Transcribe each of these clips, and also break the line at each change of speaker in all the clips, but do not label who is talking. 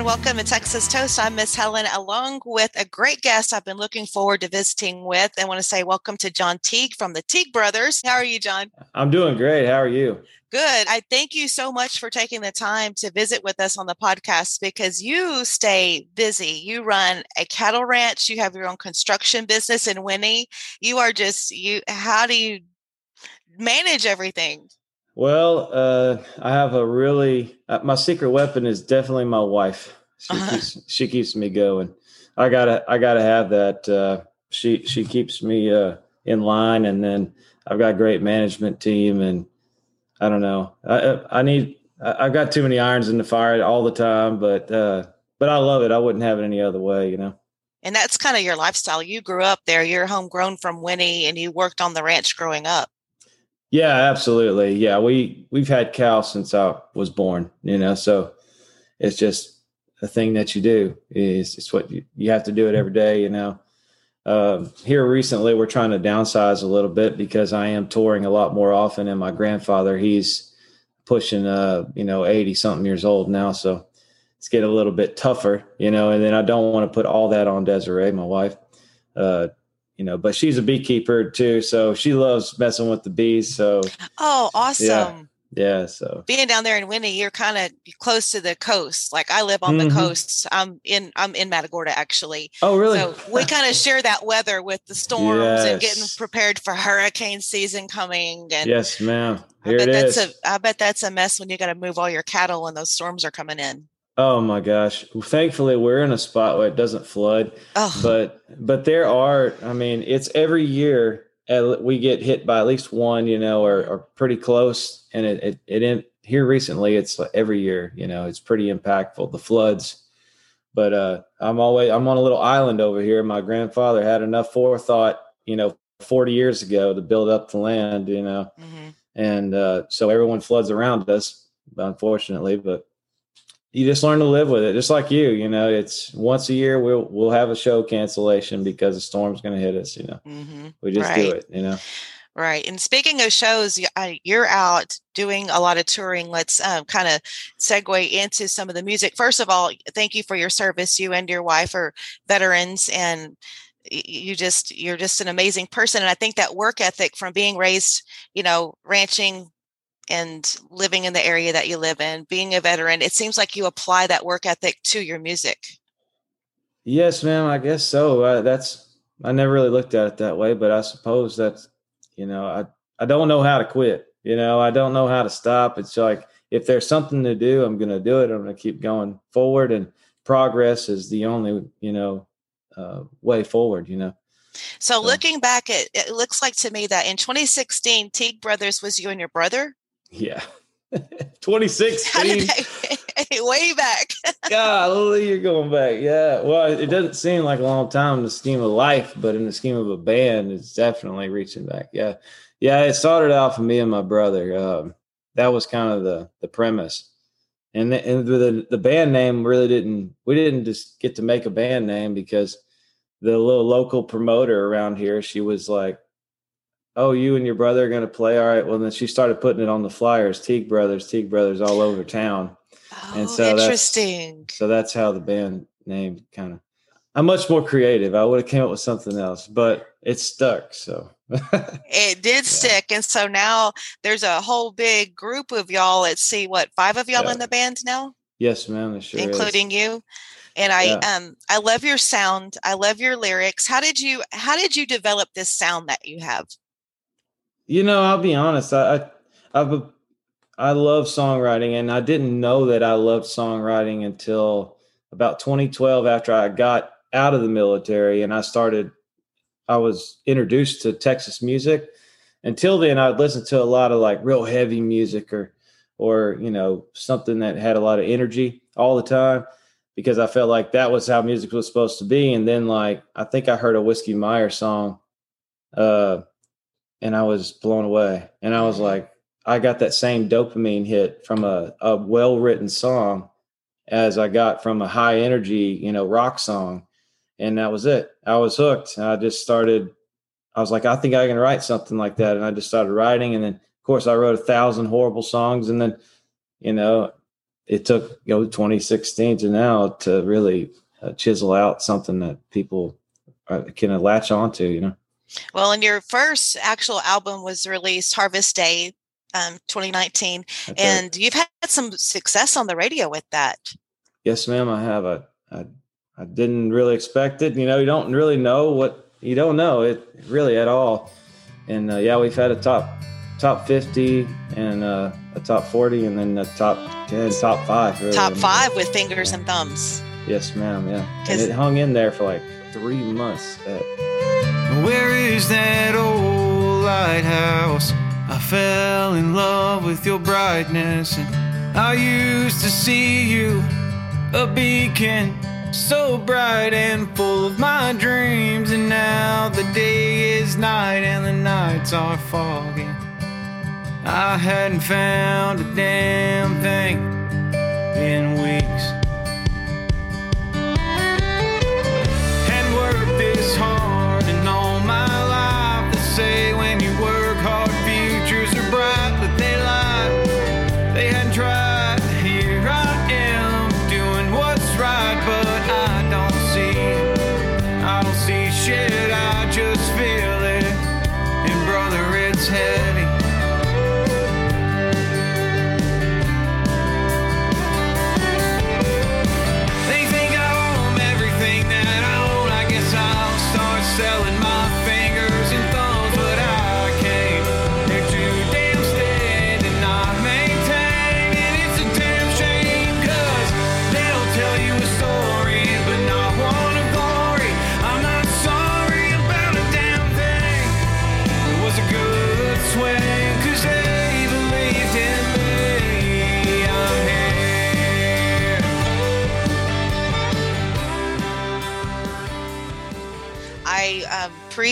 Everyone, welcome to Texas Toast. I'm Miss Helen, along with a great guest I've been looking forward to visiting with. I want to say welcome to John Teague from the Teague Brothers. How are you, John?
I'm doing great. How are you?
Good. I thank you so much for taking the time to visit with us on the podcast because you stay busy. You run a cattle ranch, you have your own construction business in Winnie. You are just you how do you manage everything?
Well, uh, I have a really uh, my secret weapon is definitely my wife. She uh-huh. keeps she keeps me going. I gotta I gotta have that. Uh, she she keeps me uh, in line, and then I've got a great management team, and I don't know. I I need I've got too many irons in the fire all the time, but uh, but I love it. I wouldn't have it any other way, you know.
And that's kind of your lifestyle. You grew up there. You're homegrown from Winnie, and you worked on the ranch growing up.
Yeah, absolutely. Yeah, we we've had cows since I was born. You know, so it's just a thing that you do. Is it's what you, you have to do it every day. You know, uh, here recently we're trying to downsize a little bit because I am touring a lot more often, and my grandfather he's pushing uh you know eighty something years old now, so it's getting a little bit tougher. You know, and then I don't want to put all that on Desiree, my wife. Uh, you know, but she's a beekeeper too, so she loves messing with the bees. So
oh, awesome.
Yeah. Yeah, so
being down there in Winnie, you're kind of close to the coast. Like I live on mm-hmm. the coast. I'm in I'm in Matagorda actually.
Oh, really?
So we kind of share that weather with the storms yes. and getting prepared for hurricane season coming. And
yes, ma'am.
Here I bet that's is. a I bet that's a mess when you got to move all your cattle when those storms are coming in.
Oh my gosh! Thankfully, we're in a spot where it doesn't flood. Oh. But but there are. I mean, it's every year we get hit by at least one, you know, or, or pretty close. And it it, it in, here recently, it's every year. You know, it's pretty impactful. The floods. But uh, I'm always I'm on a little island over here. My grandfather had enough forethought, you know, 40 years ago to build up the land. You know, mm-hmm. and uh, so everyone floods around us, unfortunately. But you just learn to live with it just like you you know it's once a year we'll we'll have a show cancellation because the storm's going to hit us you know mm-hmm. we just right. do it you know
right and speaking of shows you're out doing a lot of touring let's um, kind of segue into some of the music first of all thank you for your service you and your wife are veterans and you just you're just an amazing person and i think that work ethic from being raised you know ranching and living in the area that you live in, being a veteran, it seems like you apply that work ethic to your music.
Yes, ma'am. I guess so. Uh, that's I never really looked at it that way, but I suppose that's you know I I don't know how to quit. You know I don't know how to stop. It's like if there's something to do, I'm going to do it. I'm going to keep going forward, and progress is the only you know uh, way forward. You know.
So, so looking back, it, it looks like to me that in 2016, Teague Brothers was you and your brother.
Yeah. 2016.
Way back.
Golly, you're going back. Yeah. Well, it doesn't seem like a long time in the scheme of life, but in the scheme of a band, it's definitely reaching back. Yeah. Yeah. It started out for me and my brother. Um, that was kind of the the premise. And the, and the the band name really didn't we didn't just get to make a band name because the little local promoter around here, she was like, oh, you and your brother are going to play. All right. Well, then she started putting it on the flyers, Teague Brothers, Teague Brothers all over town.
Oh, and so interesting.
That's, so that's how the band name kind of, I'm much more creative. I would have came up with something else, but it stuck. So
it did yeah. stick. And so now there's a whole big group of y'all. Let's see what, five of y'all yeah. in the band now?
Yes, ma'am. Sure
including
is.
you and i yeah. um i love your sound i love your lyrics how did you how did you develop this sound that you have
you know, I'll be honest. I, I I've I love songwriting, and I didn't know that I loved songwriting until about 2012 after I got out of the military and I started. I was introduced to Texas music. Until then, I'd listen to a lot of like real heavy music or or you know something that had a lot of energy all the time because I felt like that was how music was supposed to be. And then like I think I heard a Whiskey Myers song, uh, and I was blown away. And I was mm-hmm. like, I got that same dopamine hit from a, a well written song as I got from a high energy, you know, rock song. And that was it. I was hooked. I just started, I was like, I think I can write something like that. And I just started writing. And then, of course, I wrote a thousand horrible songs. And then, you know, it took, you know, 2016 to now to really uh, chisel out something that people uh, can latch onto, you know.
Well, and your first actual album was released Harvest Day um, 2019, That's and right. you've had some success on the radio with that.
Yes, ma'am. I have. I, I, I didn't really expect it. You know, you don't really know what you don't know it really at all. And uh, yeah, we've had a top top 50 and uh, a top 40 and then a top 10 top 5
really. top 5 with fingers and thumbs
yes ma'am yeah and it hung in there for like three months at-
where is that old lighthouse I fell in love with your brightness, and I used to see you, a beacon so bright and full of my dreams. And now the day is night and the nights are foggy. I hadn't found a damn thing in weeks.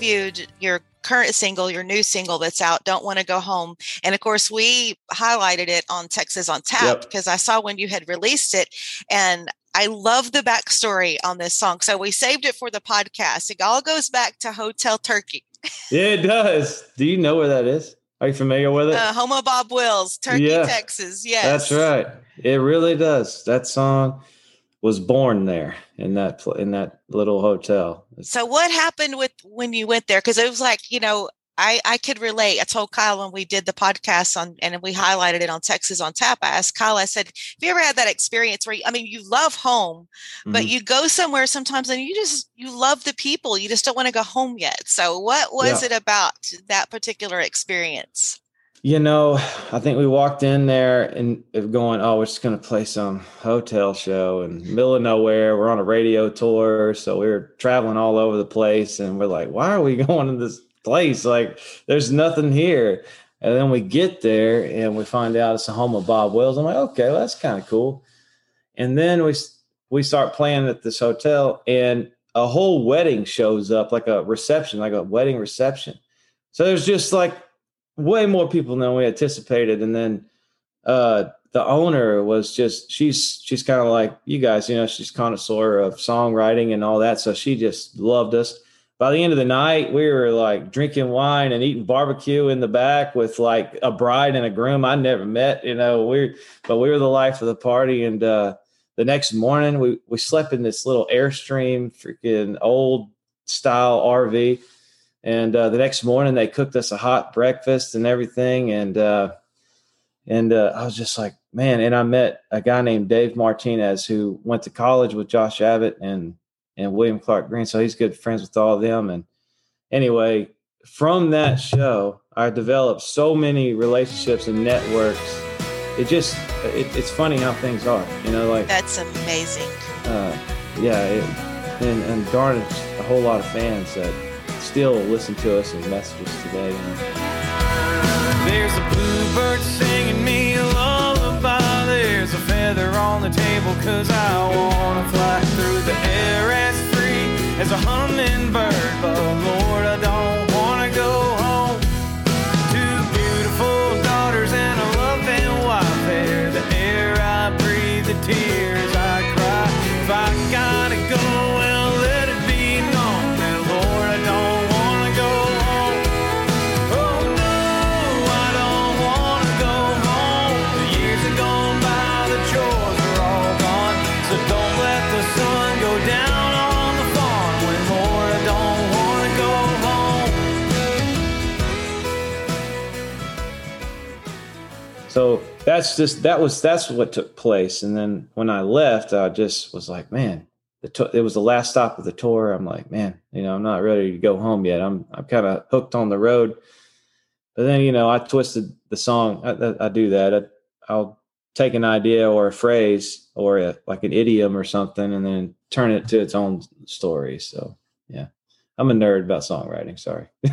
Previewed your current single, your new single that's out, Don't Want to Go Home. And of course, we highlighted it on Texas on Tap
Yep.
because I saw when you had released it. And I love the backstory on this song. So we saved it for the podcast. It all goes back to Hotel Turkey,
Yeah, it does. Do you know where that is? Are you familiar with it?
uh, Home of Bob Wills, Turkey,
Yeah.
Texas. Yes.
That's right. It really does. That song was born there in that in that little hotel.
So what happened with when you went there? Because it was like, you know, I, I could relate. I told Kyle when we did the podcast on and we highlighted it on Texas on Tap. I asked Kyle, I said, Have you ever had that experience where you, I mean you love home, but
Mhm.
you go somewhere sometimes and you just you love the people. You just don't want to go home yet. So what was
Yeah.
it about that particular experience?
You know, I think we walked in there and going, oh, we're just going to play some hotel show in middle of nowhere. We're on a radio tour. So we were traveling all over the place and we're like, why are we going to this place? Like, there's nothing here. And then we get there and we find out it's the home of Bob Wills. I'm like, okay, well, that's kind of cool. And then we, we start playing at this hotel and a whole wedding shows up, like a reception, like a wedding reception. So there's just like way more people than we anticipated. And then uh the owner was just she's she's kind of like you guys, you know, she's connoisseur of songwriting and all that. So she just loved us. By the end of the night, we were like drinking wine and eating barbecue in the back with like a bride and a groom I never met, you know. We but we were the life of the party. And uh the next morning we we slept in this little airstream freaking old style RV and uh, the next morning they cooked us a hot breakfast and everything. And uh, and uh, i was just like man and i met a guy named dave martinez who went to college with josh abbott and and william clark green. So he's good friends with all of them. And anyway from that show i developed so many relationships and networks. It just it, it's funny how things are you know like
That's amazing.
uh, yeah, it, and and garnered a whole lot of fans that still listen to us and message us today.
There's a bluebird singing me a lullaby. There's a feather on the table, cause I wanna fly through the air as free as a hummingbird.
That's just that was that's what took place. And then when I left, I just was like, man, to- it was the last stop of the tour. I'm like, man, you know, I'm not ready to go home yet. I'm I'm kind of hooked on the road. But then you know, I twisted the song. I, I, I do that. I, I'll take an idea or a phrase or a, like an idiom or something, and then turn it to its own story. So yeah. I'm a nerd about songwriting. Sorry.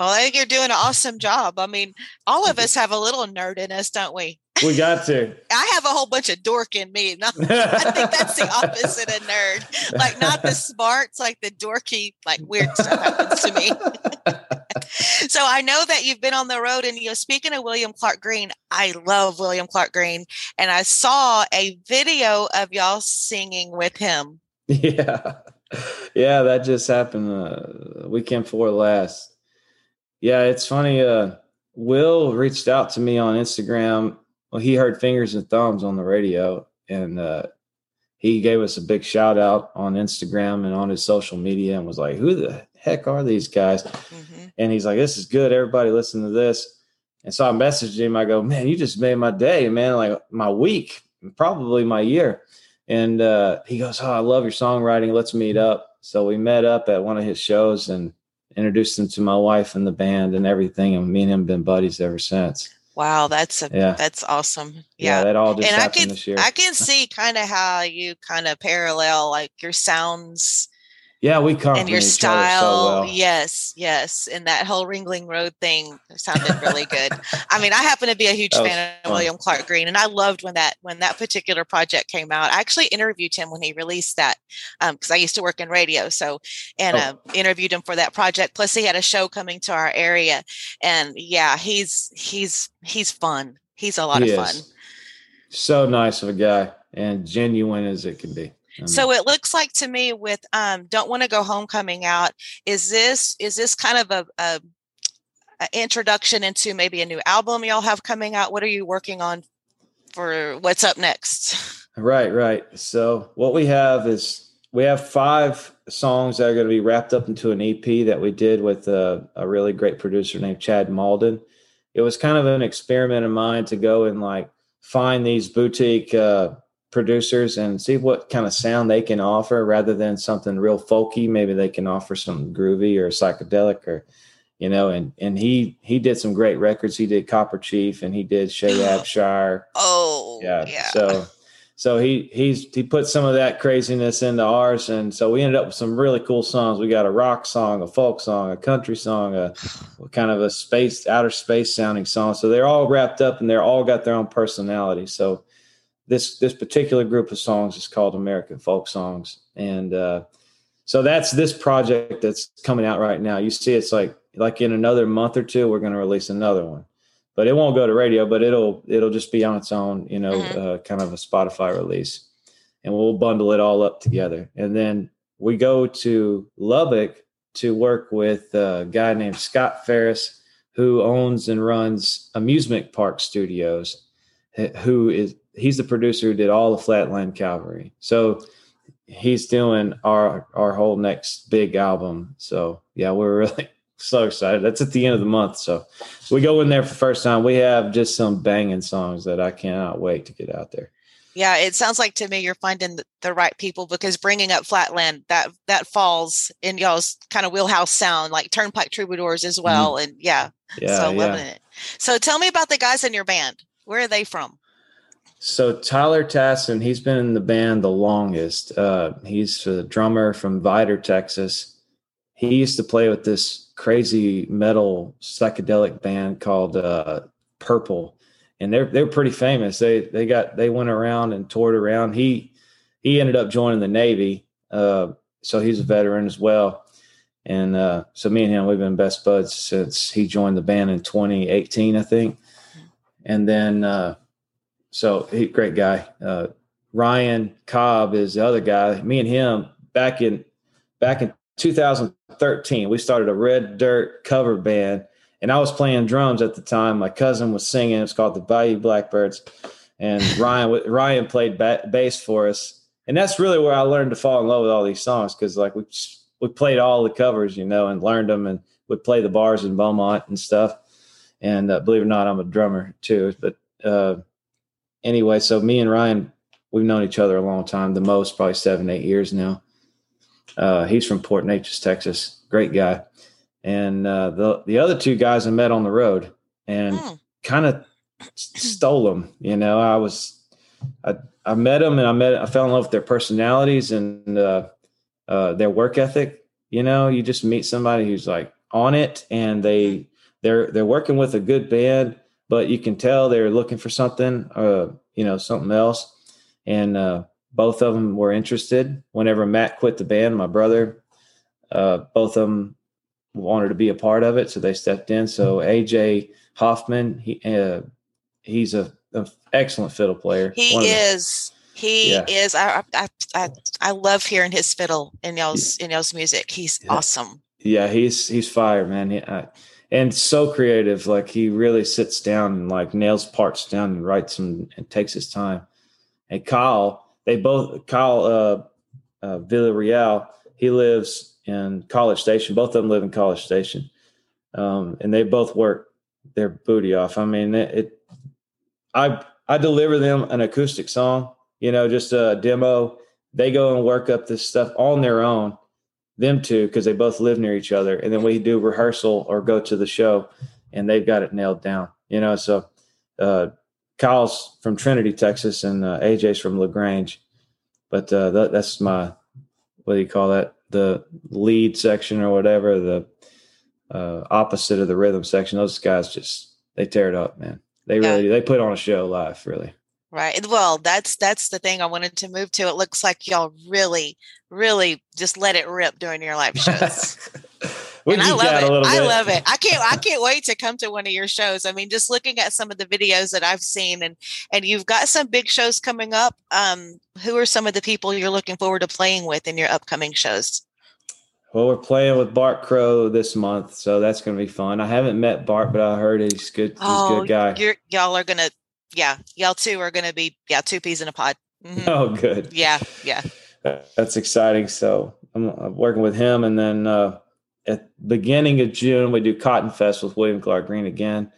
Well, I think you're doing an awesome job. I mean, all of us have a little nerd in us, don't we?
we got to.
I have a whole bunch of dork in me. I think that's the opposite of nerd. Like not the smarts, like the dorky, like weird stuff happens to me. so I know that you've been on the road and you know, speaking of William Clark Green, I love William Clark Green. And I saw a video of y'all singing with him.
Yeah. Yeah, that just happened uh weekend before last. Yeah, it's funny. Uh Will reached out to me on Instagram. Well, he heard fingers and thumbs on the radio and uh he gave us a big shout out on Instagram and on his social media and was like, Who the heck are these guys?
Mhm.
And he's like, This is good. Everybody listen to this. And so I messaged him. I go, Man, you just made my day, man, like my week, probably my year. And uh, he goes, Oh, I love your songwriting. Let's meet up. So we met up at one of his shows and introduced him to my wife and the band and everything. And me and him have been buddies ever since.
Wow, that's a
Yeah.
that's awesome.
Yeah,
Yeah.
that all just
and I
happened
can
this year.
I can see kind of how you kind of parallel like your sounds
yeah, we complement
and your style.
so well.
Yes, yes. And that whole Ringling Road thing sounded really good. I mean, I happen to be a huge fan of. William Clark Green, and I loved when that when that particular project came out. I actually interviewed him when he released that because I used to work in radio, so and
Oh.
uh, interviewed him for that project. Plus, he had a show coming to our area, and yeah, he's he's he's fun. He's a lot
He
of
is.
fun.
So nice of a guy and genuine as it can be. I
So it looks like to me with um don't want to go home coming out is this is this kind of a, a, a introduction into maybe a new album y'all have coming out what are you working on for what's up next
Right, right. So what we have is we have five songs that are going to be wrapped up into an EP that we did with a, a really great producer named Chad Malden. It was kind of an experiment of mine to go and like find these boutique uh, producers and see what kind of sound they can offer rather than something real folky. Maybe they can offer something groovy or psychedelic or you know. And and he he did some great records. He did Copper Chief and he did Shay oh. Abshire
oh
yeah.
yeah
So so he he's he put some of that craziness into ours, and so we ended up with some really cool songs. We got a rock song, a folk song, a country song, a kind of a space outer space sounding song. So they're all wrapped up, and they're all got their own personality. So this this particular group of songs is called American Folk Songs, and uh, so that's this project that's coming out right now. You see, it's like like in another month or two, we're going to release another one but it won't go to radio but it'll it'll just be on its own you know
Mhm.
uh, kind of a spotify release and we'll bundle it all up together and then we go to lubbock to work with a guy named scott ferris who owns and runs amusement park studios who is he's the producer who did all the flatland cavalry so he's doing our our whole next big album so yeah we're really so excited that's at the end of the month so we go in there for the first time. We have just some banging songs that I cannot wait to get out there.
yeah it sounds like to me you're finding the, right people because bringing up flatland that that falls in y'all's kind of wheelhouse sound like turnpike troubadours as well and yeah,
Mm-hmm. Yeah,
so
yeah.
loving it so tell me about the guys in your band where are they from
So Tyler Tassin, he's been in the band the longest. Uh, he's the drummer from Vidor, Texas. He used to play with this crazy metal psychedelic band called uh, Purple, and they're they're pretty famous. They they got they went around and toured around. He he ended up joining the Navy, uh, so he's a veteran as well. And uh, so me and him, we've been best buds since he joined the band in 2018, I think. And then, uh, so he great guy. Uh, Ryan Cobb is the other guy. Me and him back in back in 2013, we started a Red Dirt cover band, and I was playing drums at the time. My cousin was singing. It's called the Bayou Blackbirds, and Ryan Ryan played ba- bass for us. And that's really where I learned to fall in love with all these songs because like we we played all the covers, you know, and learned them, and would play the bars in Beaumont and stuff. And uh, believe it or not, I'm a drummer too. But uh, anyway, so me and Ryan, we've known each other a long time, the most probably seven, eight years now. Uh, he's from Port Neches, Texas. Great guy. And uh, the the other two guys I met on the road and mm. kind of stole them. You know, I was I I met them and I met I fell in love with their personalities and uh, uh, their work ethic. You know, you just meet somebody who's like on it and they they're they're working with a good band, but you can tell they're looking for something, uh, you know, something else. And uh, both of them were interested. Whenever Matt quit the band, my brother, uh, both of them wanted to be a part of it, so they stepped in. So AJ Hoffman, he uh, he's a, a, excellent fiddle player.
He is. He yeah. is. I, I I I love hearing his fiddle in y'all's in y'all's music. He's
yeah.
awesome.
Yeah, he's he's fire, man. He, I, and so creative. Like he really sits down and like nails parts down and writes them and takes his time. And Kyle, they both Kyle uh, uh, Villarreal. He lives in College Station. Both of them live in College Station, um, and they both work their booty off. I mean, it, it. I I deliver them an acoustic song, you know, just a demo. They go and work up this stuff on their own, them two, because they both live near each other, and then we do rehearsal or go to the show, and they've got it nailed down, you know. So uh, Kyle's from Trinity, Texas, and uh, AJ's from Lagrange. But uh, that, that's my what do you call that? The lead section or whatever, the uh, opposite of the rhythm section. Those guys just they tear it up, man. They yeah. really they put on a show live, really.
Right. Well, that's that's the thing I wanted to move to. It looks like y'all really, really just let it rip during your live shows. and I love it. I love it. I can't I can't wait to come to one of your shows. I mean, just looking at some of the videos that I've seen and and you've got some big shows coming up. Um, who are some of the people you're looking forward to playing with in your upcoming shows?
Well, we're playing with Bart Crow this month, so that's going to be fun. I haven't met Bart, but I heard he's good. He's oh, good guy.
You're, y'all are gonna, yeah, y'all two are gonna be, yeah, two peas in a pod.
Mm-hmm. Oh, good.
Yeah, yeah.
That's exciting. So I'm working with him, and then uh, at beginning of June, we do Cotton Fest with William Clark Green again.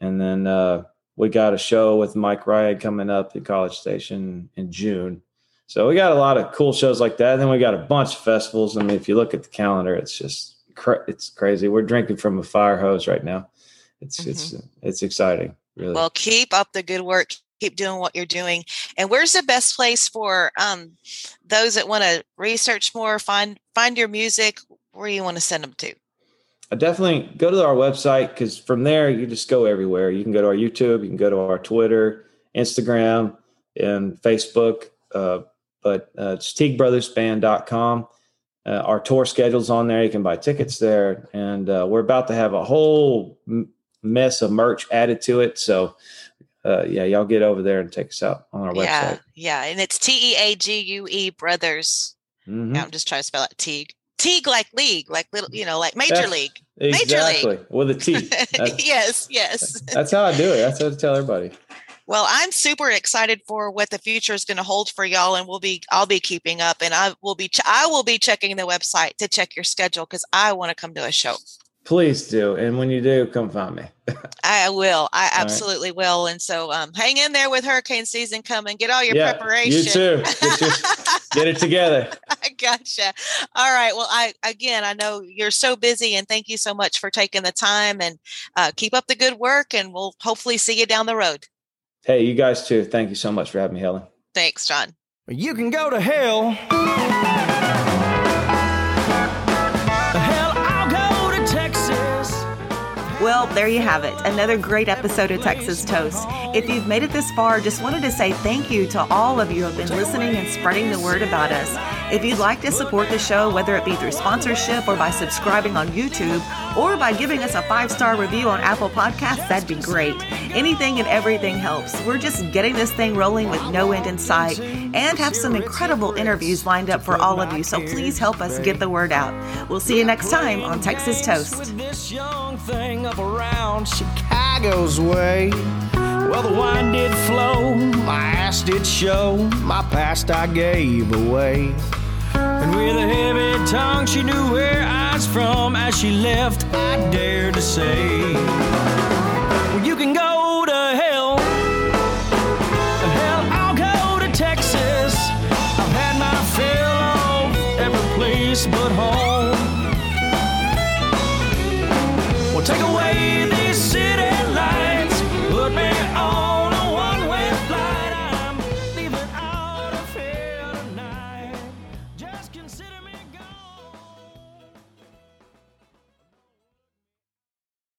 And then uh, we got a show with Mike Ryan coming up at College Station in June. So we got a lot of cool shows like that. And then we got a bunch of festivals. I mean, if you look at the calendar, it's just it's crazy. We're drinking from a fire hose right now. It's mm-hmm. it's it's exciting. Really.
Well, keep up the good work. Keep doing what you're doing. And where's the best place for um, those that want to research more, find find your music? where you want to send them to?
I definitely go to our website because from there you just go everywhere. You can go to our YouTube, you can go to our Twitter, Instagram, and Facebook. Uh, but uh, it's teaguebrothersband.com. Uh, our tour schedule's on there. You can buy tickets there. And uh, we're about to have a whole mess of merch added to it. So, uh, yeah, y'all get over there and take us out on our
yeah,
website.
Yeah. And it's T E A G U E Brothers. Mm-hmm. I'm just trying to spell it Teague. Teague like league, like little, you know, like major that's, league. Major
league. With a T.
yes, yes.
That's how I do it. That's how I tell everybody.
Well, I'm super excited for what the future is going to hold for y'all, and we'll be I'll be keeping up, and I will be ch- I will be checking the website to check your schedule because I want to come to a show.
Please do. And when you do, come find me.
I will. I absolutely right. will. And so um, hang in there with hurricane season coming. Get all your yeah, preparation.
You too. Get, your, get it together.
I gotcha. All right. Well, I again I know you're so busy and thank you so much for taking the time and uh, keep up the good work and we'll hopefully see you down the road.
Hey, you guys too. Thank you so much for having me, Helen.
Thanks, John.
You can go to hell.
Well, there you have it. Another great episode of Texas Toast. If you've made it this far, just wanted to say thank you to all of you who have been listening and spreading the word about us. If you'd like to support the show, whether it be through sponsorship or by subscribing on YouTube or by giving us a five star review on Apple Podcasts, that'd be great. Anything and everything helps. We're just getting this thing rolling with no end in sight and have some incredible interviews lined up for all of you. So please help us get the word out. We'll see you next time on Texas Toast.
Well, the wine did flow, my ass did show, my past I gave away. And with a heavy tongue, she knew where I was from. As she left, I dared to say, Well, you can go to hell. Hell, I'll go to Texas. I've had my fill of every place but home. Well, take away the